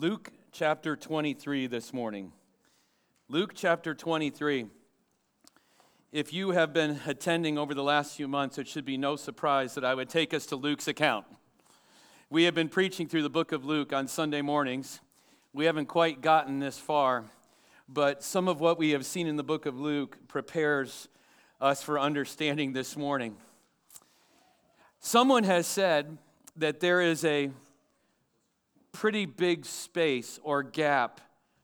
Luke chapter 23 this morning. Luke chapter 23. If you have been attending over the last few months, it should be no surprise that I would take us to Luke's account. We have been preaching through the book of Luke on Sunday mornings. We haven't quite gotten this far, but some of what we have seen in the book of Luke prepares us for understanding this morning. Someone has said that there is a pretty big space or gap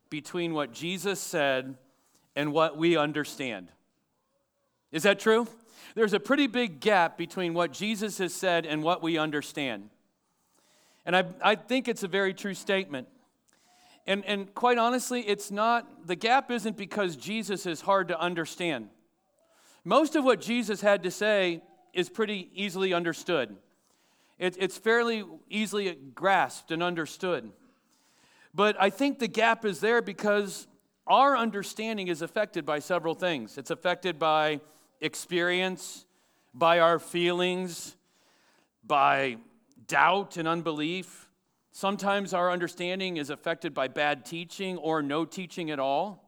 between what Jesus said and what we understand. Is that true? There's a pretty big gap between what Jesus has said and what we understand. And I, I think it's a very true statement. And, and quite honestly, it's not, the gap isn't because Jesus is hard to understand. Most of what Jesus had to say is pretty easily understood, it, it's fairly easily grasped and understood. But I think the gap is there because our understanding is affected by several things. It's affected by experience, by our feelings, by doubt and unbelief. Sometimes our understanding is affected by bad teaching or no teaching at all.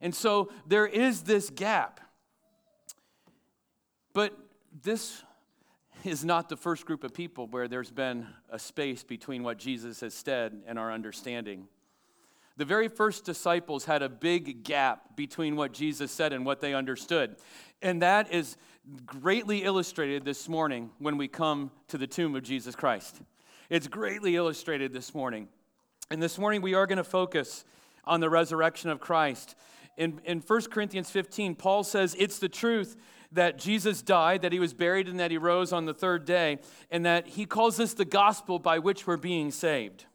And so there is this gap. But this is not the first group of people where there's been a space between what Jesus has said and our understanding. The very first disciples had a big gap between what Jesus said and what they understood. And that is greatly illustrated this morning when we come to the tomb of Jesus Christ. It's greatly illustrated this morning. And this morning we are going to focus on the resurrection of Christ. In, in 1 Corinthians 15, Paul says it's the truth that Jesus died, that he was buried, and that he rose on the third day, and that he calls this the gospel by which we're being saved.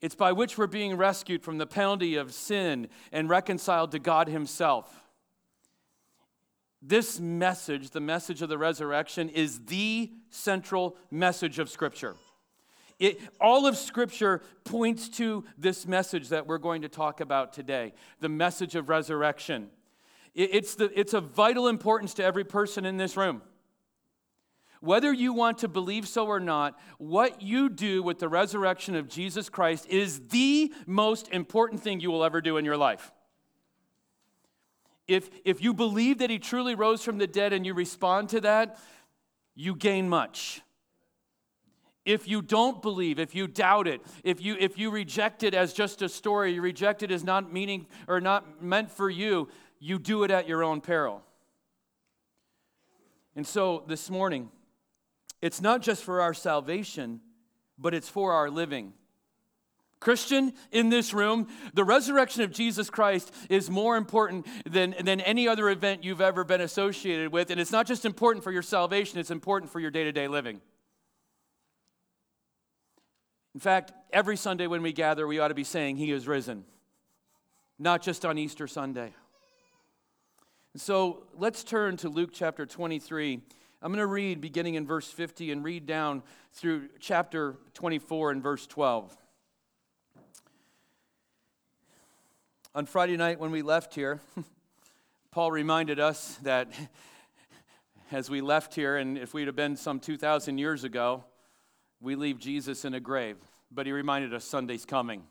It's by which we're being rescued from the penalty of sin and reconciled to God Himself. This message, the message of the resurrection, is the central message of Scripture. It, all of Scripture points to this message that we're going to talk about today the message of resurrection. It, it's, the, it's of vital importance to every person in this room. Whether you want to believe so or not, what you do with the resurrection of Jesus Christ is the most important thing you will ever do in your life. If, if you believe that he truly rose from the dead and you respond to that, you gain much. If you don't believe, if you doubt it, if you, if you reject it as just a story, you reject it as not meaning or not meant for you, you do it at your own peril. And so this morning, it's not just for our salvation, but it's for our living. Christian in this room, the resurrection of Jesus Christ is more important than, than any other event you've ever been associated with. And it's not just important for your salvation, it's important for your day to day living. In fact, every Sunday when we gather, we ought to be saying, He is risen, not just on Easter Sunday. So let's turn to Luke chapter 23. I'm going to read beginning in verse 50 and read down through chapter 24 and verse 12. On Friday night when we left here, Paul reminded us that as we left here, and if we'd have been some 2,000 years ago, we leave Jesus in a grave. But he reminded us Sunday's coming.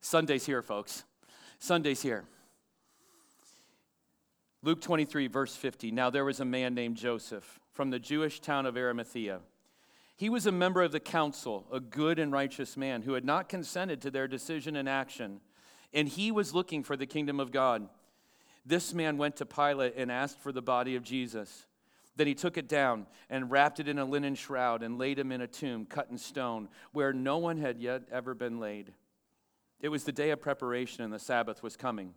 Sunday's here, folks. Sunday's here. Luke 23, verse 50. Now there was a man named Joseph from the Jewish town of Arimathea. He was a member of the council, a good and righteous man who had not consented to their decision and action, and he was looking for the kingdom of God. This man went to Pilate and asked for the body of Jesus. Then he took it down and wrapped it in a linen shroud and laid him in a tomb cut in stone where no one had yet ever been laid. It was the day of preparation and the Sabbath was coming.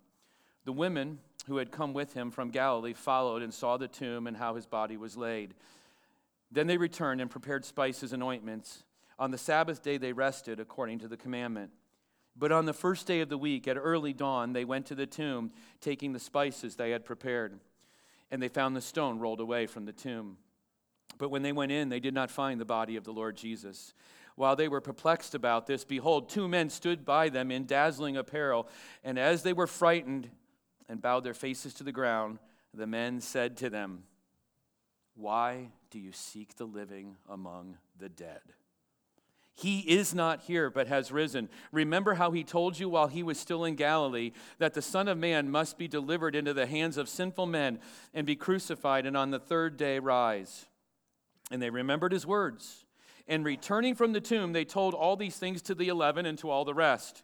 The women who had come with him from Galilee followed and saw the tomb and how his body was laid. Then they returned and prepared spices and ointments. On the Sabbath day they rested according to the commandment. But on the first day of the week, at early dawn, they went to the tomb, taking the spices they had prepared. And they found the stone rolled away from the tomb. But when they went in, they did not find the body of the Lord Jesus. While they were perplexed about this, behold, two men stood by them in dazzling apparel. And as they were frightened, and bowed their faces to the ground, the men said to them, Why do you seek the living among the dead? He is not here, but has risen. Remember how he told you while he was still in Galilee that the Son of Man must be delivered into the hands of sinful men and be crucified, and on the third day rise. And they remembered his words. And returning from the tomb, they told all these things to the eleven and to all the rest.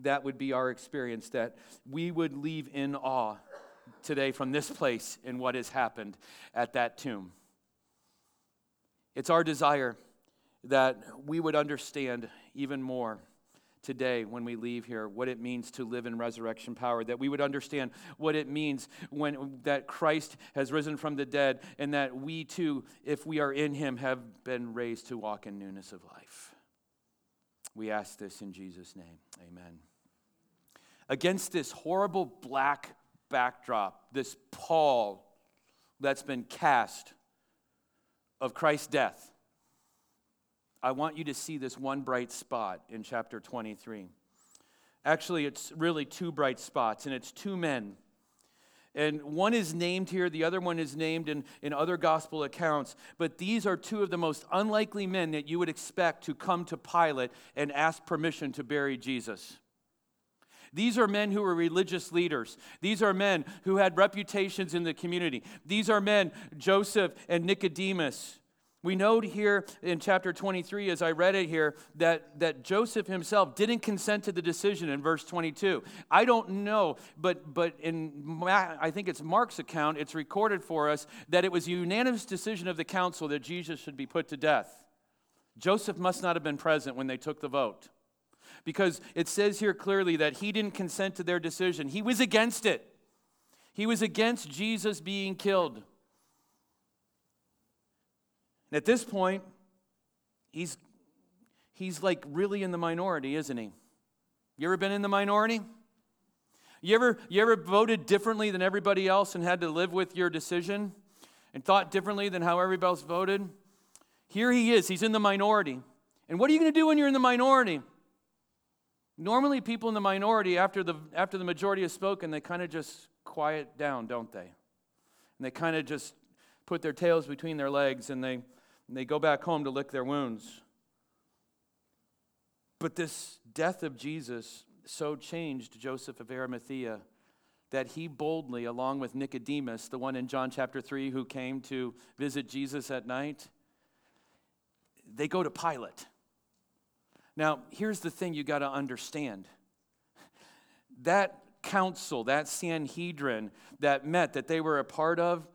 that would be our experience, that we would leave in awe today from this place in what has happened at that tomb. It's our desire that we would understand even more today when we leave here what it means to live in resurrection power that we would understand what it means when that Christ has risen from the dead and that we too if we are in him have been raised to walk in newness of life we ask this in Jesus name amen against this horrible black backdrop this pall that's been cast of Christ's death I want you to see this one bright spot in chapter 23. Actually, it's really two bright spots, and it's two men. And one is named here, the other one is named in, in other gospel accounts. But these are two of the most unlikely men that you would expect to come to Pilate and ask permission to bury Jesus. These are men who were religious leaders. These are men who had reputations in the community. These are men, Joseph and Nicodemus, we note here in chapter 23, as I read it here, that, that Joseph himself didn't consent to the decision in verse 22. I don't know, but, but in, I think it's Mark's account, it's recorded for us that it was a unanimous decision of the council that Jesus should be put to death. Joseph must not have been present when they took the vote. Because it says here clearly that he didn't consent to their decision, he was against it. He was against Jesus being killed. At this point, he's, he's like really in the minority, isn't he? You ever been in the minority? You ever, you ever voted differently than everybody else and had to live with your decision and thought differently than how everybody else voted? Here he is, he's in the minority. And what are you going to do when you're in the minority? Normally, people in the minority, after the, after the majority has spoken, they kind of just quiet down, don't they? And they kind of just put their tails between their legs and they and they go back home to lick their wounds. But this death of Jesus so changed Joseph of Arimathea that he boldly, along with Nicodemus, the one in John chapter 3 who came to visit Jesus at night, they go to Pilate. Now, here's the thing you got to understand that council, that Sanhedrin that met, that they were a part of,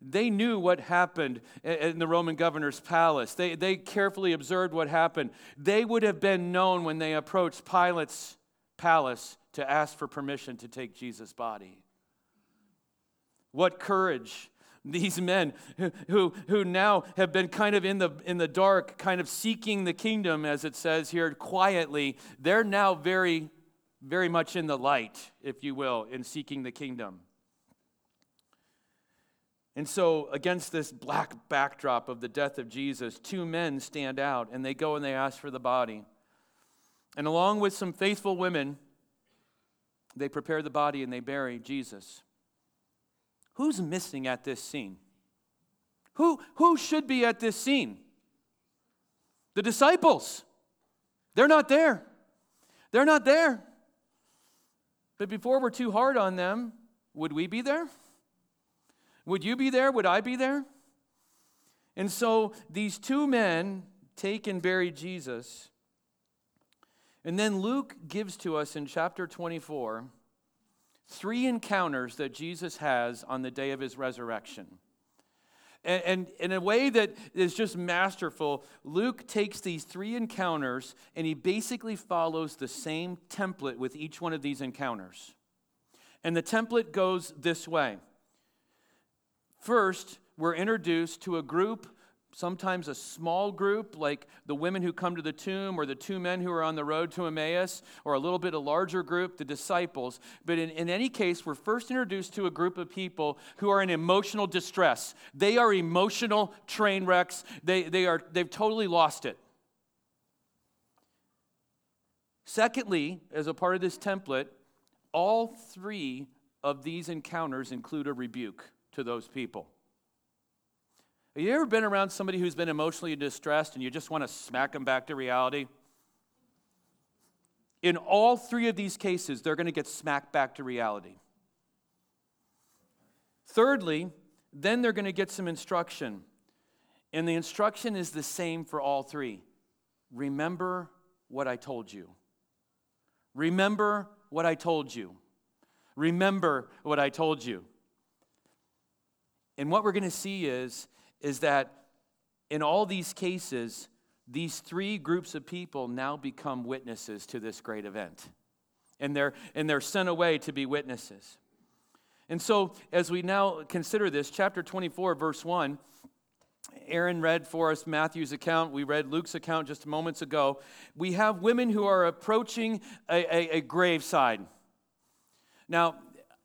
they knew what happened in the Roman governor's palace. They, they carefully observed what happened. They would have been known when they approached Pilate's palace to ask for permission to take Jesus' body. What courage these men who, who now have been kind of in the, in the dark, kind of seeking the kingdom, as it says here, quietly, they're now very, very much in the light, if you will, in seeking the kingdom. And so, against this black backdrop of the death of Jesus, two men stand out and they go and they ask for the body. And along with some faithful women, they prepare the body and they bury Jesus. Who's missing at this scene? Who, who should be at this scene? The disciples. They're not there. They're not there. But before we're too hard on them, would we be there? Would you be there? Would I be there? And so these two men take and bury Jesus. And then Luke gives to us in chapter 24 three encounters that Jesus has on the day of his resurrection. And, and, in a way that is just masterful, Luke takes these three encounters and he basically follows the same template with each one of these encounters. And the template goes this way First, we're introduced to a group sometimes a small group, like the women who come to the tomb, or the two men who are on the road to Emmaus, or a little bit a larger group, the disciples. But in, in any case, we're first introduced to a group of people who are in emotional distress. They are emotional train wrecks, they, they are, they've totally lost it. Secondly, as a part of this template, all three of these encounters include a rebuke to those people. Have you ever been around somebody who's been emotionally distressed and you just want to smack them back to reality? In all three of these cases, they're going to get smacked back to reality. Thirdly, then they're going to get some instruction. And the instruction is the same for all three. Remember what I told you. Remember what I told you. Remember what I told you. And what we're going to see is is that in all these cases, these three groups of people now become witnesses to this great event. And they're, and they're sent away to be witnesses. And so, as we now consider this, chapter 24, verse 1, Aaron read for us Matthew's account. We read Luke's account just moments ago. We have women who are approaching a, a, a graveside. Now,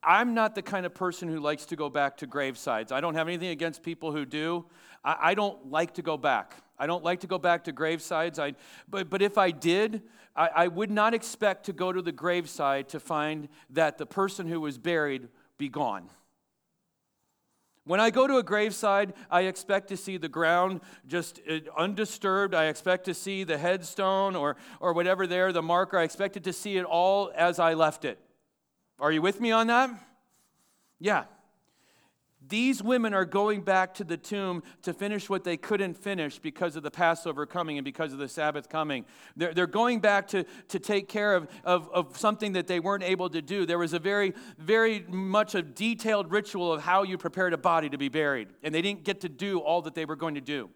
I'm not the kind of person who likes to go back to gravesides. I don't have anything against people who do. I, I don't like to go back. I don't like to go back to gravesides. I, but, but if I did, I, I would not expect to go to the graveside to find that the person who was buried be gone. When I go to a graveside, I expect to see the ground just uh, undisturbed. I expect to see the headstone or, or whatever there, the marker. I expected to see it all as I left it. Are you with me on that? Yeah. These women are going back to the tomb to finish what they couldn't finish because of the Passover coming and because of the Sabbath coming. They're, they're going back to, to take care of, of, of something that they weren't able to do. There was a very, very much a detailed ritual of how you prepared a body to be buried, and they didn't get to do all that they were going to do.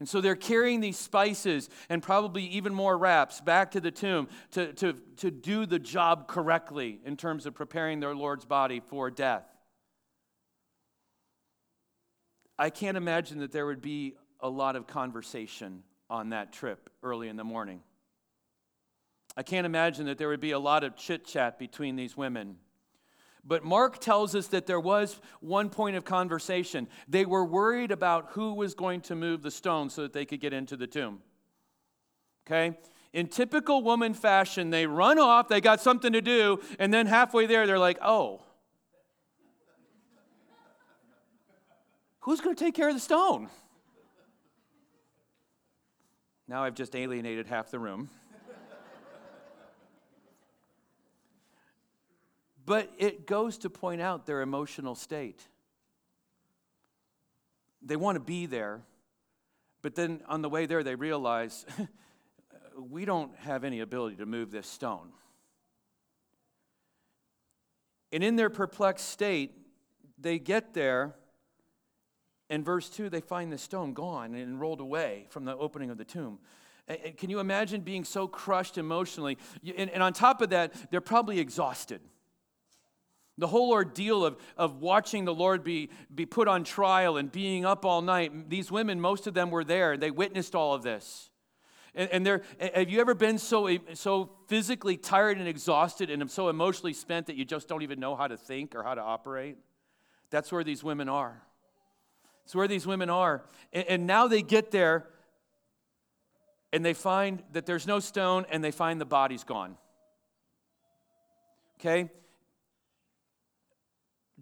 And so they're carrying these spices and probably even more wraps back to the tomb to, to, to do the job correctly in terms of preparing their Lord's body for death. I can't imagine that there would be a lot of conversation on that trip early in the morning. I can't imagine that there would be a lot of chit chat between these women. But Mark tells us that there was one point of conversation. They were worried about who was going to move the stone so that they could get into the tomb. Okay? In typical woman fashion, they run off, they got something to do, and then halfway there, they're like, oh, who's going to take care of the stone? Now I've just alienated half the room. But it goes to point out their emotional state. They want to be there, but then on the way there, they realize we don't have any ability to move this stone. And in their perplexed state, they get there. In verse 2, they find the stone gone and rolled away from the opening of the tomb. Can you imagine being so crushed emotionally? And, on top of that, they're probably exhausted. The whole ordeal of, of watching the Lord be, be put on trial and being up all night, these women, most of them were there. They witnessed all of this. And, and they're, have you ever been so, so physically tired and exhausted and so emotionally spent that you just don't even know how to think or how to operate? That's where these women are. It's where these women are. And, and now they get there and they find that there's no stone and they find the body's gone. Okay?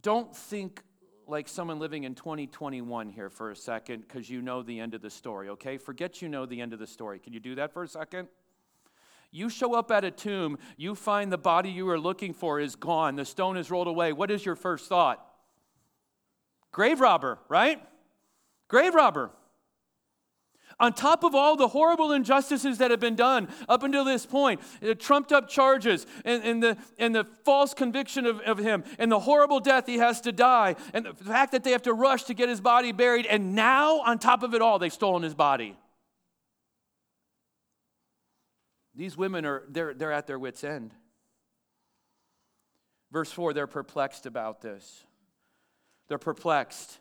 Don't think like someone living in 2021 here for a second because you know the end of the story, okay? Forget you know the end of the story. Can you do that for a second? You show up at a tomb, you find the body you were looking for is gone, the stone is rolled away. What is your first thought? Grave robber, right? Grave robber. On top of all the horrible injustices that have been done up until this point, the trumped up charges and, and, the, and the false conviction of, of him and the horrible death he has to die and the fact that they have to rush to get his body buried, and now, on top of it all, they've stolen his body. These women are they're, they're at their wits' end. Verse 4, they're perplexed about this. They're perplexed.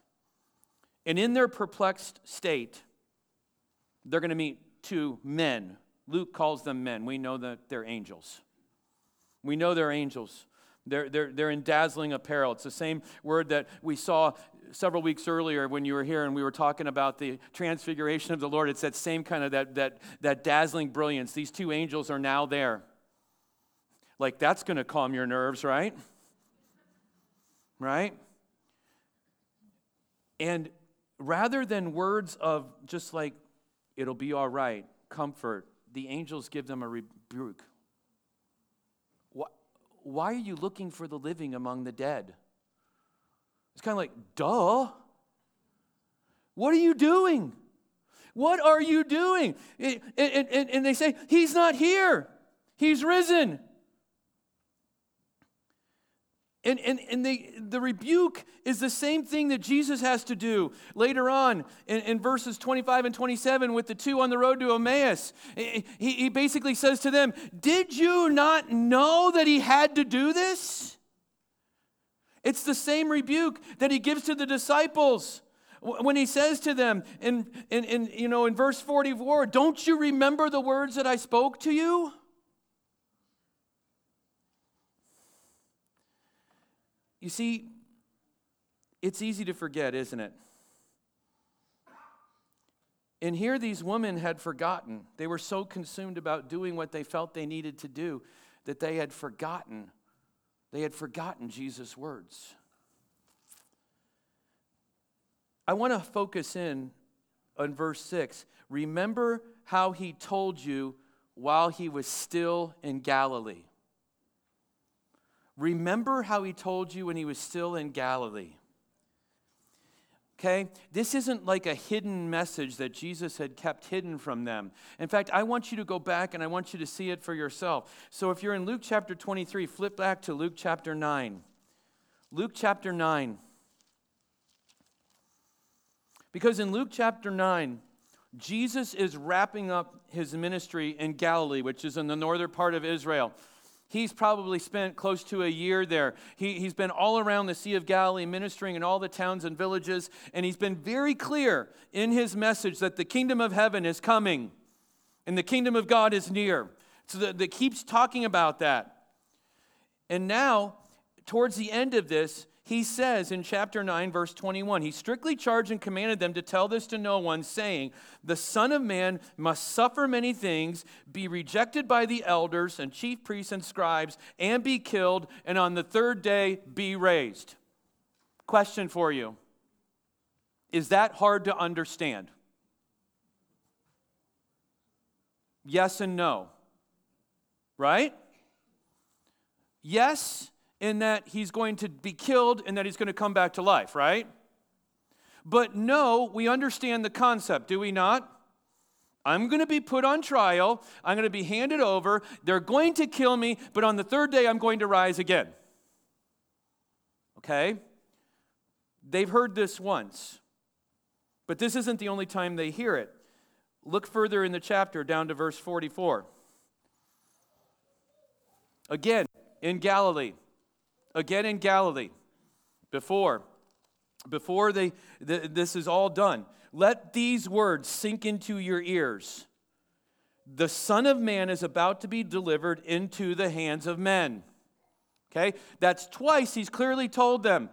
And in their perplexed state, they're going to meet two men. Luke calls them men. We know that they're angels. We know they're angels. They're, they're, they're in dazzling apparel. It's the same word that we saw several weeks earlier when you were here and we were talking about the transfiguration of the Lord. It's that same kind of that, that, that dazzling brilliance. These two angels are now there. Like, that's going to calm your nerves, right? Right? And rather than words of just like, it'll be all right, comfort, the angels give them a rebuke. Why are you looking for the living among the dead? It's kind of like, duh. What are you doing? What are you doing? And, and, and they say, He's not here, He's risen. And, and, and the, the rebuke is the same thing that Jesus has to do later on in, in verses 25 and 27 with the two on the road to Emmaus. He, he basically says to them, Did you not know that he had to do this? It's the same rebuke that he gives to the disciples when he says to them in, in, in, you know, in verse 44, Don't you remember the words that I spoke to you? You see, it's easy to forget, isn't it? And here, these women had forgotten. They were so consumed about doing what they felt they needed to do that they had forgotten. They had forgotten Jesus' words. I want to focus in on verse 6. Remember how he told you while he was still in Galilee. Remember how he told you when he was still in Galilee. Okay? This isn't like a hidden message that Jesus had kept hidden from them. In fact, I want you to go back and I want you to see it for yourself. So if you're in Luke chapter 23, flip back to Luke chapter 9. Luke chapter 9. Because in Luke chapter 9, Jesus is wrapping up his ministry in Galilee, which is in the northern part of Israel. He's probably spent close to a year there. He, he's been all around the Sea of Galilee ministering in all the towns and villages, and he's been very clear in his message that the kingdom of heaven is coming and the kingdom of God is near. So that, that keeps talking about that. And now, towards the end of this, he says in chapter 9, verse 21, he strictly charged and commanded them to tell this to no one, saying, The Son of Man must suffer many things, be rejected by the elders and chief priests and scribes, and be killed, and on the third day be raised. Question for you Is that hard to understand? Yes and no. Right? Yes in that he's going to be killed and that he's going to come back to life, right? But no, we understand the concept, do we not? I'm going to be put on trial. I'm going to be handed over. They're going to kill me, but on the third day, I'm going to rise again. Okay? They've heard this once, but this isn't the only time they hear it. Look further in the chapter down to verse 44. Again, in Galilee, again in Galilee before before they th- this is all done let these words sink into your ears. The son of man is about to be delivered into the hands of men. Okay? That's twice he's clearly told them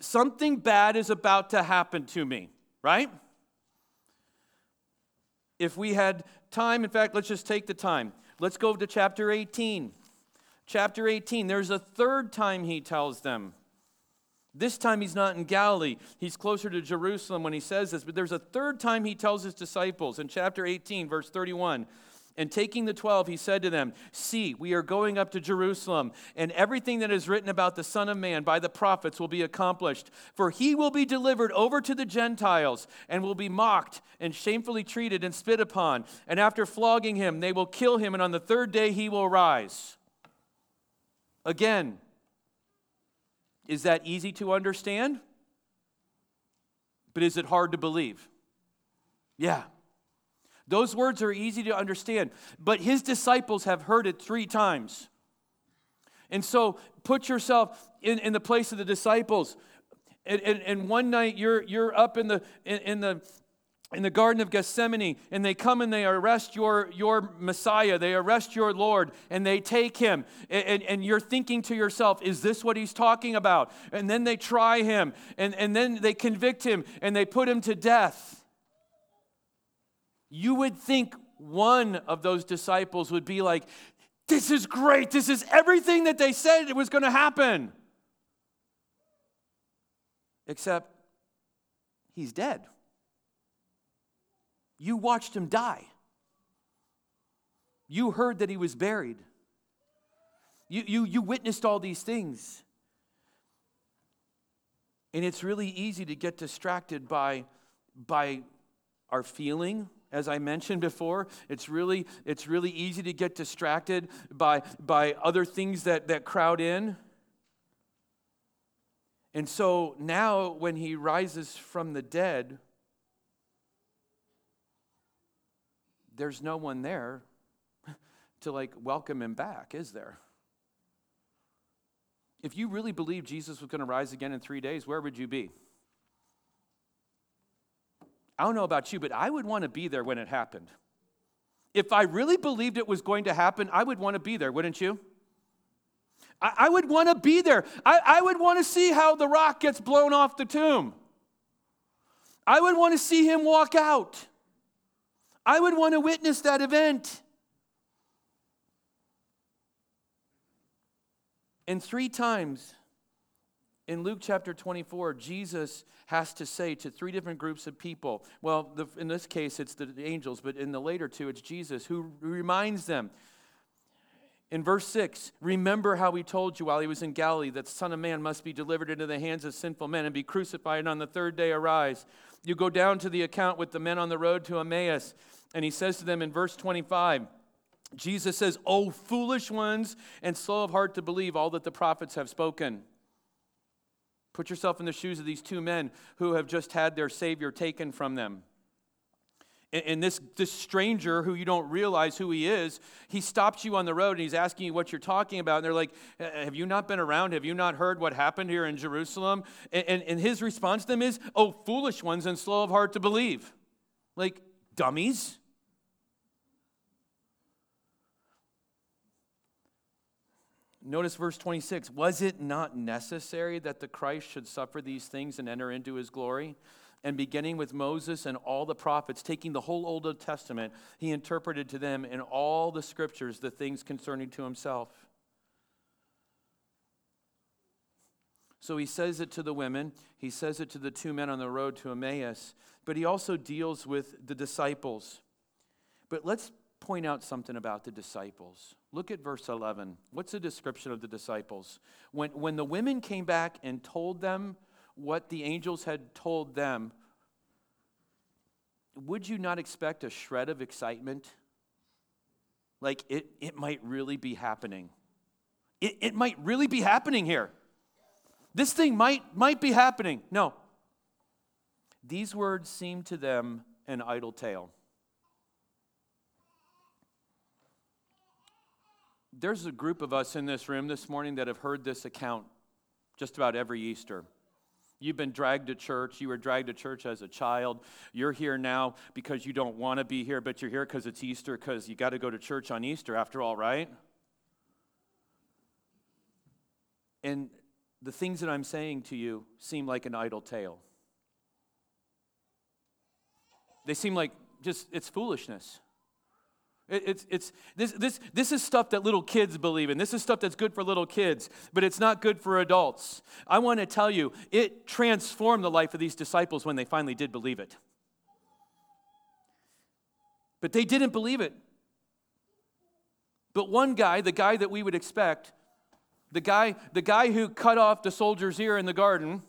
something bad is about to happen to me right? If we had time in fact let's just take the time. Let's go to chapter 18 chapter 18, there's a third time he tells them. This time he's not in Galilee. He's closer to Jerusalem when he says this. But there's a third time he tells his disciples in chapter 18, verse 31. And taking the twelve, he said to them, See, we are going up to Jerusalem, and everything that is written about the Son of Man by the prophets will be accomplished. For he will be delivered over to the Gentiles, and will be mocked, and shamefully treated, and spit upon. And after flogging him, they will kill him, and on the third day he will rise. Again, is that easy to understand? But is it hard to believe? Yeah. Those words are easy to understand, but his disciples have heard it three times. And so put yourself in, in the place of the disciples. And, and, and one night you're, you're up in the, in, in the, in the Garden of Gethsemane, and they come and they arrest your, your Messiah, they arrest your Lord, and they take him. And, and you're thinking to yourself, is this what he's talking about? And then they try him, and, and then they convict him, and they put him to death. You would think one of those disciples would be like, This is great. This is everything that they said it was going to happen. Except he's dead. You watched him die. You heard that he was buried. You, you, you witnessed all these things. And it's really easy to get distracted by, by our feeling, as I mentioned before. It's really, it's really easy to get distracted by, by other things that, that crowd in. And so now, when he rises from the dead, there's no one there to like welcome him back, is there? If you really believed Jesus was going to rise again in three days, where would you be? I don't know about you, but I would want to be there when it happened. If I really believed it was going to happen, I would want to be there, wouldn't you? I, I would want to be there. I, I would want to see how the rock gets blown off the tomb. I would want to see him walk out. I would want to witness that event. And three times in Luke chapter 24, Jesus has to say to three different groups of people, well, the, in this case, it's the angels, but in the later two, it's Jesus who reminds them. In verse 6, remember how he told you while he was in Galilee that the Son of Man must be delivered into the hands of sinful men and be crucified, and on the third day arise. You go down to the account with the men on the road to Emmaus, and he says to them in verse 25, Jesus says, O foolish ones and slow of heart to believe all that the prophets have spoken. Put yourself in the shoes of these two men who have just had their Savior taken from them. And this, this stranger who you don't realize who he is, he stops you on the road and he's asking you what you're talking about. And they're like, uh, uh, Have you not been around? Have you not heard what happened here in Jerusalem? And, and, and his response to them is, Oh, foolish ones and slow of heart to believe. Like, dummies. Notice verse 26 Was it not necessary that the Christ should suffer these things and enter into his glory? And beginning with Moses and all the prophets, taking the whole Old Testament, he interpreted to them in all the scriptures the things concerning to himself. So he says it to the women, he says it to the two men on the road to Emmaus, but he also deals with the disciples. But let's point out something about the disciples. Look at verse 11. What's the description of the disciples? When, when the women came back and told them what the angels had told them, would you not expect a shred of excitement? Like it, it might really be happening. It, it might really be happening here. This thing might, might be happening. No. These words seemed to them an idle tale. There's a group of us in this room this morning that have heard this account just about every Easter. You've been dragged to church. You were dragged to church as a child. You're here now because you don't want to be here, but you're here because it's Easter, because you got to go to church on Easter after all, right? And the things that I'm saying to you seem like an idle tale. They seem like just, it's foolishness. It's, it's, this, this, this is stuff that little kids believe in. This is stuff that's good for little kids, but it's not good for adults. I want to tell you, it transformed the life of these disciples when they finally did believe it. But they didn't believe it. But one guy, the guy that we would expect, the guy, the guy who cut off the soldier's ear in the garden,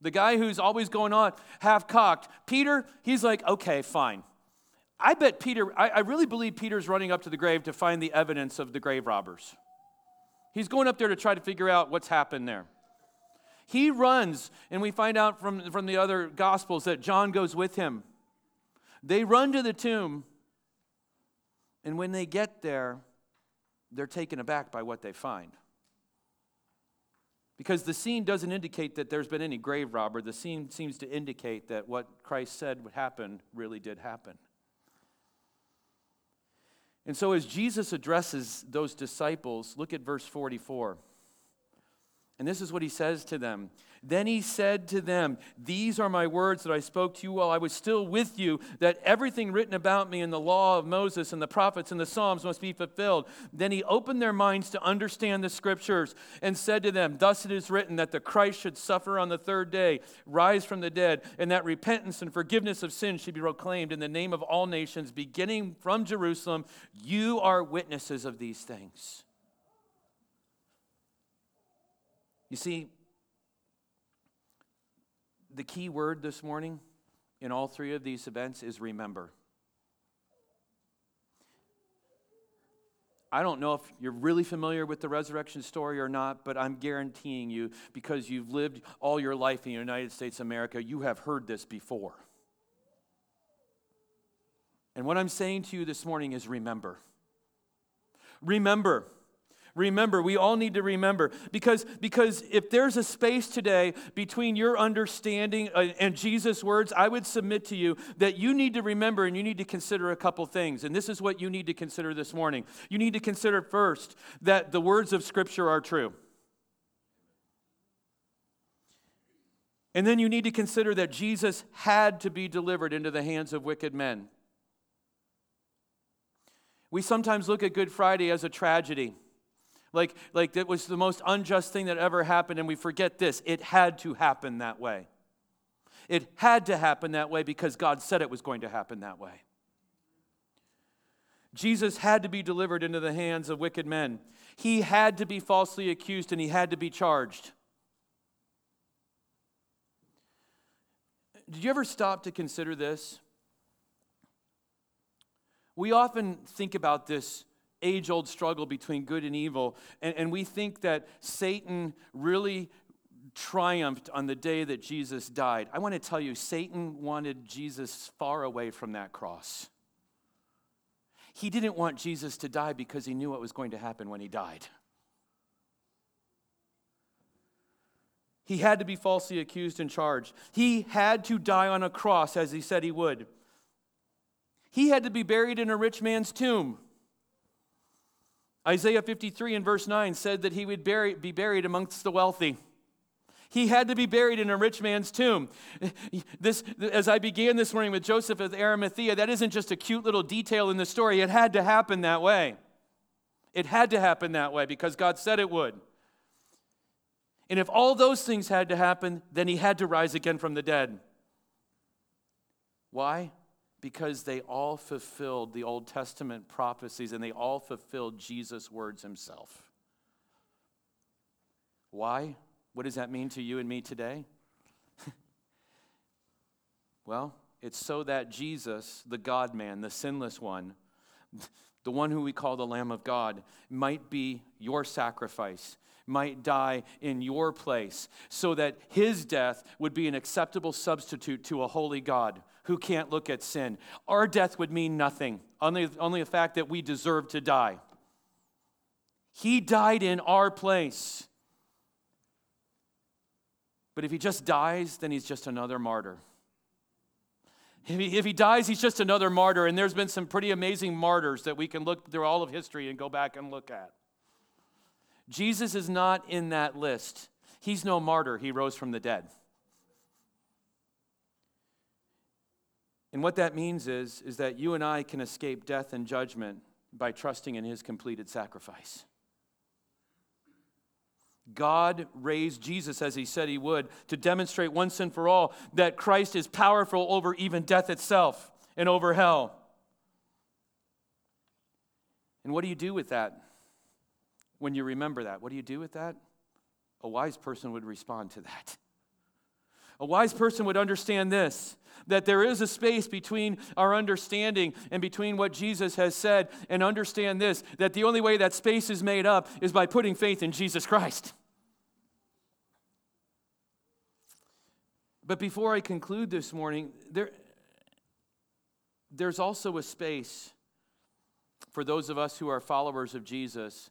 the guy who's always going on half cocked, Peter, he's like, okay, fine. I bet Peter, I, I really believe Peter's running up to the grave to find the evidence of the grave robbers. He's going up there to try to figure out what's happened there. He runs, and we find out from, from the other gospels that John goes with him. They run to the tomb, and when they get there, they're taken aback by what they find. Because the scene doesn't indicate that there's been any grave robber. The scene seems to indicate that what Christ said would happen really did happen. And so, as Jesus addresses those disciples, look at verse 44. And this is what he says to them then he said to them, These are my words that I spoke to you while I was still with you, that everything written about me in the law of Moses and the prophets and the Psalms must be fulfilled. Then he opened their minds to understand the scriptures and said to them, Thus it is written that the Christ should suffer on the third day, rise from the dead, and that repentance and forgiveness of sins should be proclaimed in the name of all nations, beginning from Jerusalem. You are witnesses of these things. You see, the key word this morning in all three of these events is remember. I don't know if you're really familiar with the resurrection story or not, but I'm guaranteeing you, because you've lived all your life in the United States of America, you have heard this before. And what I'm saying to you this morning is remember. Remember. Remember, we all need to remember because, because if there's a space today between your understanding and Jesus' words, I would submit to you that you need to remember and you need to consider a couple things. And this is what you need to consider this morning. You need to consider first that the words of Scripture are true. And then you need to consider that Jesus had to be delivered into the hands of wicked men. We sometimes look at Good Friday as a tragedy. Like, like that was the most unjust thing that ever happened, and we forget this. It had to happen that way. It had to happen that way because God said it was going to happen that way. Jesus had to be delivered into the hands of wicked men. He had to be falsely accused and he had to be charged. Did you ever stop to consider this? We often think about this age old struggle between good and evil. And, and we think that Satan really triumphed on the day that Jesus died. I want to tell you, Satan wanted Jesus far away from that cross. He didn't want Jesus to die because he knew what was going to happen when he died. He had to be falsely accused and charged. He had to die on a cross as he said he would. He had to be buried in a rich man's tomb. Isaiah 53 and verse 9 said that he would bury, be buried amongst the wealthy. He had to be buried in a rich man's tomb. This, as I began this morning with Joseph of Arimathea, that isn't just a cute little detail in the story. It had to happen that way. It had to happen that way because God said it would. And if all those things had to happen, then he had to rise again from the dead. Why? Because they all fulfilled the Old Testament prophecies and they all fulfilled Jesus' words himself. Why? What does that mean to you and me today? well, it's so that Jesus, the God man, the sinless one, the one who we call the Lamb of God, might be your sacrifice, might die in your place, so that his death would be an acceptable substitute to a holy God who can't look at sin. Our death would mean nothing, only, only the fact that we deserve to die. He died in our place. But if he just dies, then he's just another martyr. If he, if he dies, he's just another martyr. And there's been some pretty amazing martyrs that we can look through all of history and go back and look at. Jesus is not in that list. He's no martyr. He rose from the dead. And what that means is, is that you and I can escape death and judgment by trusting in his completed sacrifice. God raised Jesus as he said he would to demonstrate once and for all that Christ is powerful over even death itself and over hell. And what do you do with that when you remember that? What do you do with that? A wise person would respond to that. A wise person would understand this that there is a space between our understanding and between what Jesus has said, and understand this that the only way that space is made up is by putting faith in Jesus Christ. But before I conclude this morning, there, there's also a space for those of us who are followers of Jesus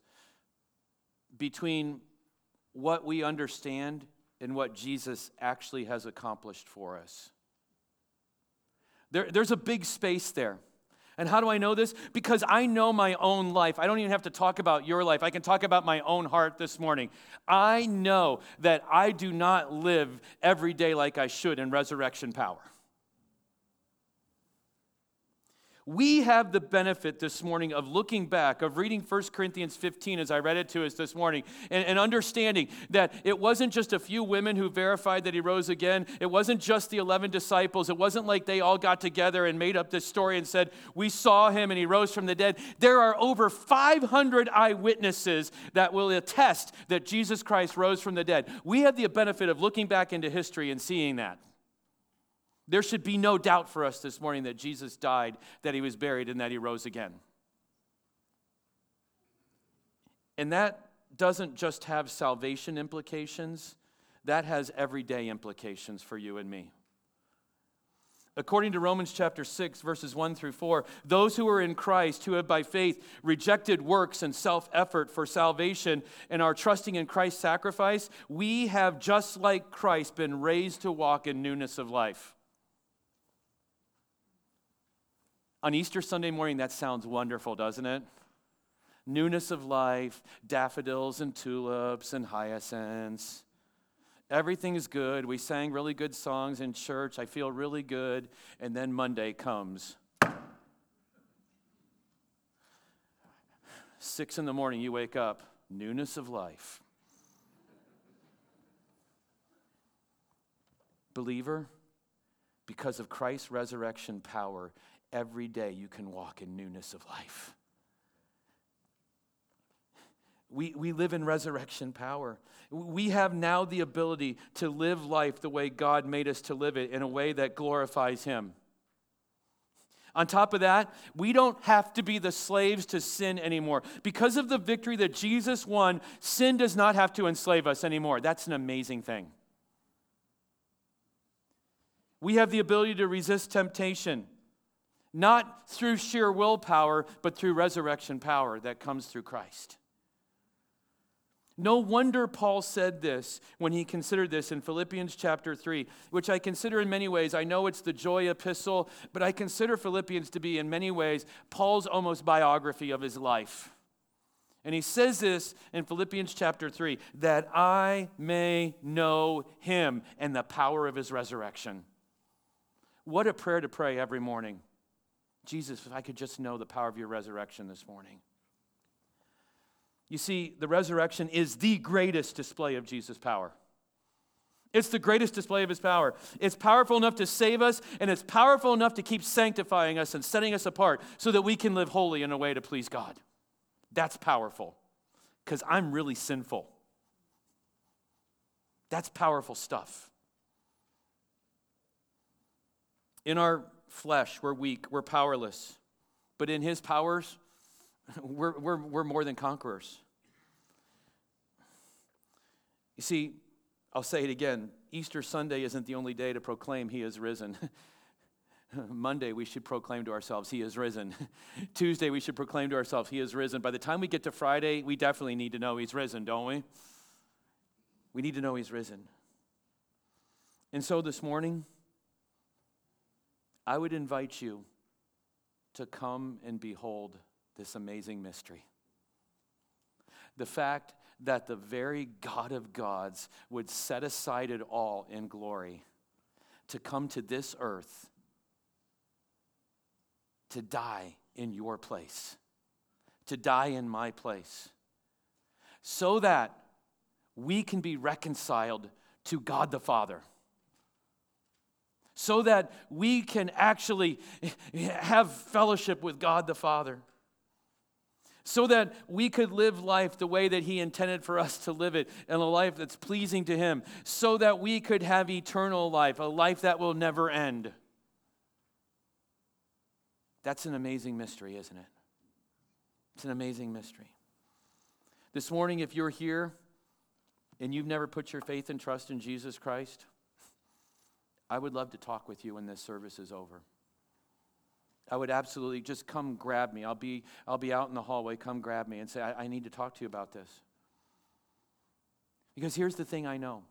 between what we understand and what Jesus actually has accomplished for us. There, there's a big space there. And how do I know this? Because I know my own life. I don't even have to talk about your life. I can talk about my own heart this morning. I know that I do not live every day like I should in resurrection power. We have the benefit this morning of looking back, of reading 1 Corinthians 15 as I read it to us this morning, and, and, understanding that it wasn't just a few women who verified that he rose again. It wasn't just the 11 disciples. It wasn't like they all got together and made up this story and said, We saw him and he rose from the dead. There are over 500 eyewitnesses that will attest that Jesus Christ rose from the dead. We have the benefit of looking back into history and seeing that. There should be no doubt for us this morning that Jesus died, that he was buried, and that he rose again. And that doesn't just have salvation implications, that has everyday implications for you and me. According to Romans chapter 6, verses 1 through 4, those who are in Christ, who have by faith rejected works and self effort for salvation and are trusting in Christ's sacrifice, we have, just like Christ, been raised to walk in newness of life. On Easter Sunday morning, that sounds wonderful, doesn't it? Newness of life, daffodils and tulips and hyacinths. Everything is good. We sang really good songs in church. I feel really good. And then Monday comes. Six in the morning, you wake up. Newness of life. Believer, because of Christ's resurrection power, every day you can walk in newness of life. We, we live in resurrection power. We have now the ability to live life the way God made us to live it in a way that glorifies Him. On top of that, we don't have to be the slaves to sin anymore. Because of the victory that Jesus won, sin does not have to enslave us anymore. That's an amazing thing. We have the ability to resist temptation. Not through sheer willpower, but through resurrection power that comes through Christ. No wonder Paul said this when he considered this in Philippians chapter 3, which I consider in many ways, I know it's the joy epistle, but I consider Philippians to be in many ways Paul's almost biography of his life. And he says this in Philippians chapter 3 that I may know him and the power of his resurrection. What a prayer to pray every morning. Jesus, if I could just know the power of your resurrection this morning. You see, the resurrection is the greatest display of Jesus' power. It's the greatest display of his power. It's powerful enough to save us, and it's powerful enough to keep sanctifying us and setting us apart so that we can live holy in a way to please God. That's powerful because I'm really sinful. That's powerful stuff. In our flesh, we're weak, we're powerless. But in his powers, we're, we're, we're more than conquerors. You see, I'll say it again Easter Sunday isn't the only day to proclaim he is risen. Monday, we should proclaim to ourselves, He is risen. Tuesday, we should proclaim to ourselves, He is risen. By the time we get to Friday, we definitely need to know He's risen, don't we? We need to know He's risen. And so this morning, I would invite you to come and behold this amazing mystery. The fact that the very God of gods would set aside it all in glory to come to this earth to die in your place, to die in my place, so that we can be reconciled to God the Father so that we can actually have fellowship with God the Father. So that we could live life the way that He intended for us to live it, and a life that's pleasing to Him. So that we could have eternal life, a life that will never end. That's an amazing mystery, isn't it? It's an amazing mystery. This morning, if you're here and you've never put your faith and trust in Jesus Christ, I would love to talk with you when this service is over. I would absolutely just come grab me. I'll be, I'll be out in the hallway. Come grab me and say, I, I need to talk to you about this. Because here's the thing I know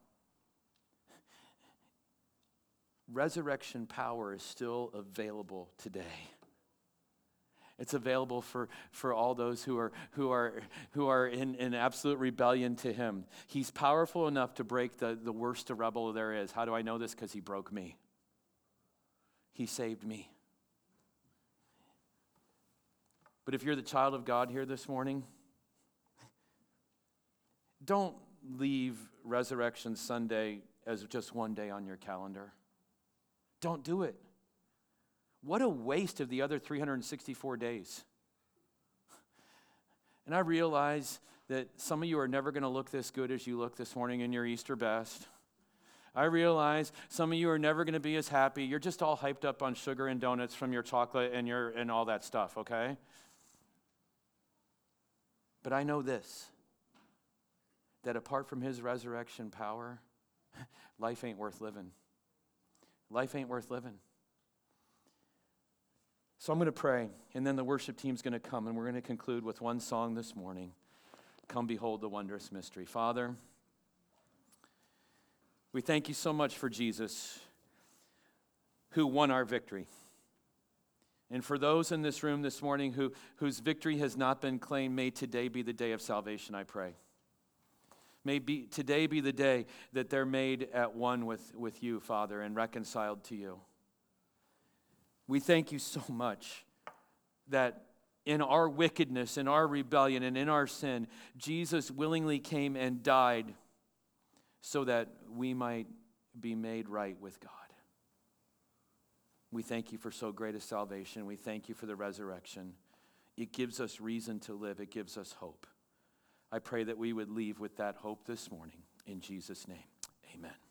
resurrection power is still available today. It's available for, for all those who are, who are, who are in, in absolute rebellion to Him. He's powerful enough to break the, the worst rebel there is. How do I know this? Because He broke me, He saved me. But if you're the child of God here this morning, don't leave Resurrection Sunday as just one day on your calendar. Don't do it. What a waste of the other 364 days. And I realize that some of you are never going to look this good as you look this morning in your Easter best. I realize some of you are never going to be as happy. You're just all hyped up on sugar and donuts from your chocolate and your and all that stuff, okay? But I know this that apart from his resurrection power, life ain't worth living. Life ain't worth living. So I'm going to pray, and then the worship team's going to come, and we're going to conclude with one song this morning Come Behold the Wondrous Mystery. Father, we thank you so much for Jesus who won our victory. And for those in this room this morning who, whose victory has not been claimed, may today be the day of salvation, I pray. May be, today be the day that they're made at one with, with you, Father, and reconciled to you. We thank you so much that in our wickedness, in our rebellion, and in our sin, Jesus willingly came and died so that we might be made right with God. We thank you for so great a salvation. We thank you for the resurrection. It gives us reason to live, it gives us hope. I pray that we would leave with that hope this morning. In Jesus' name, amen.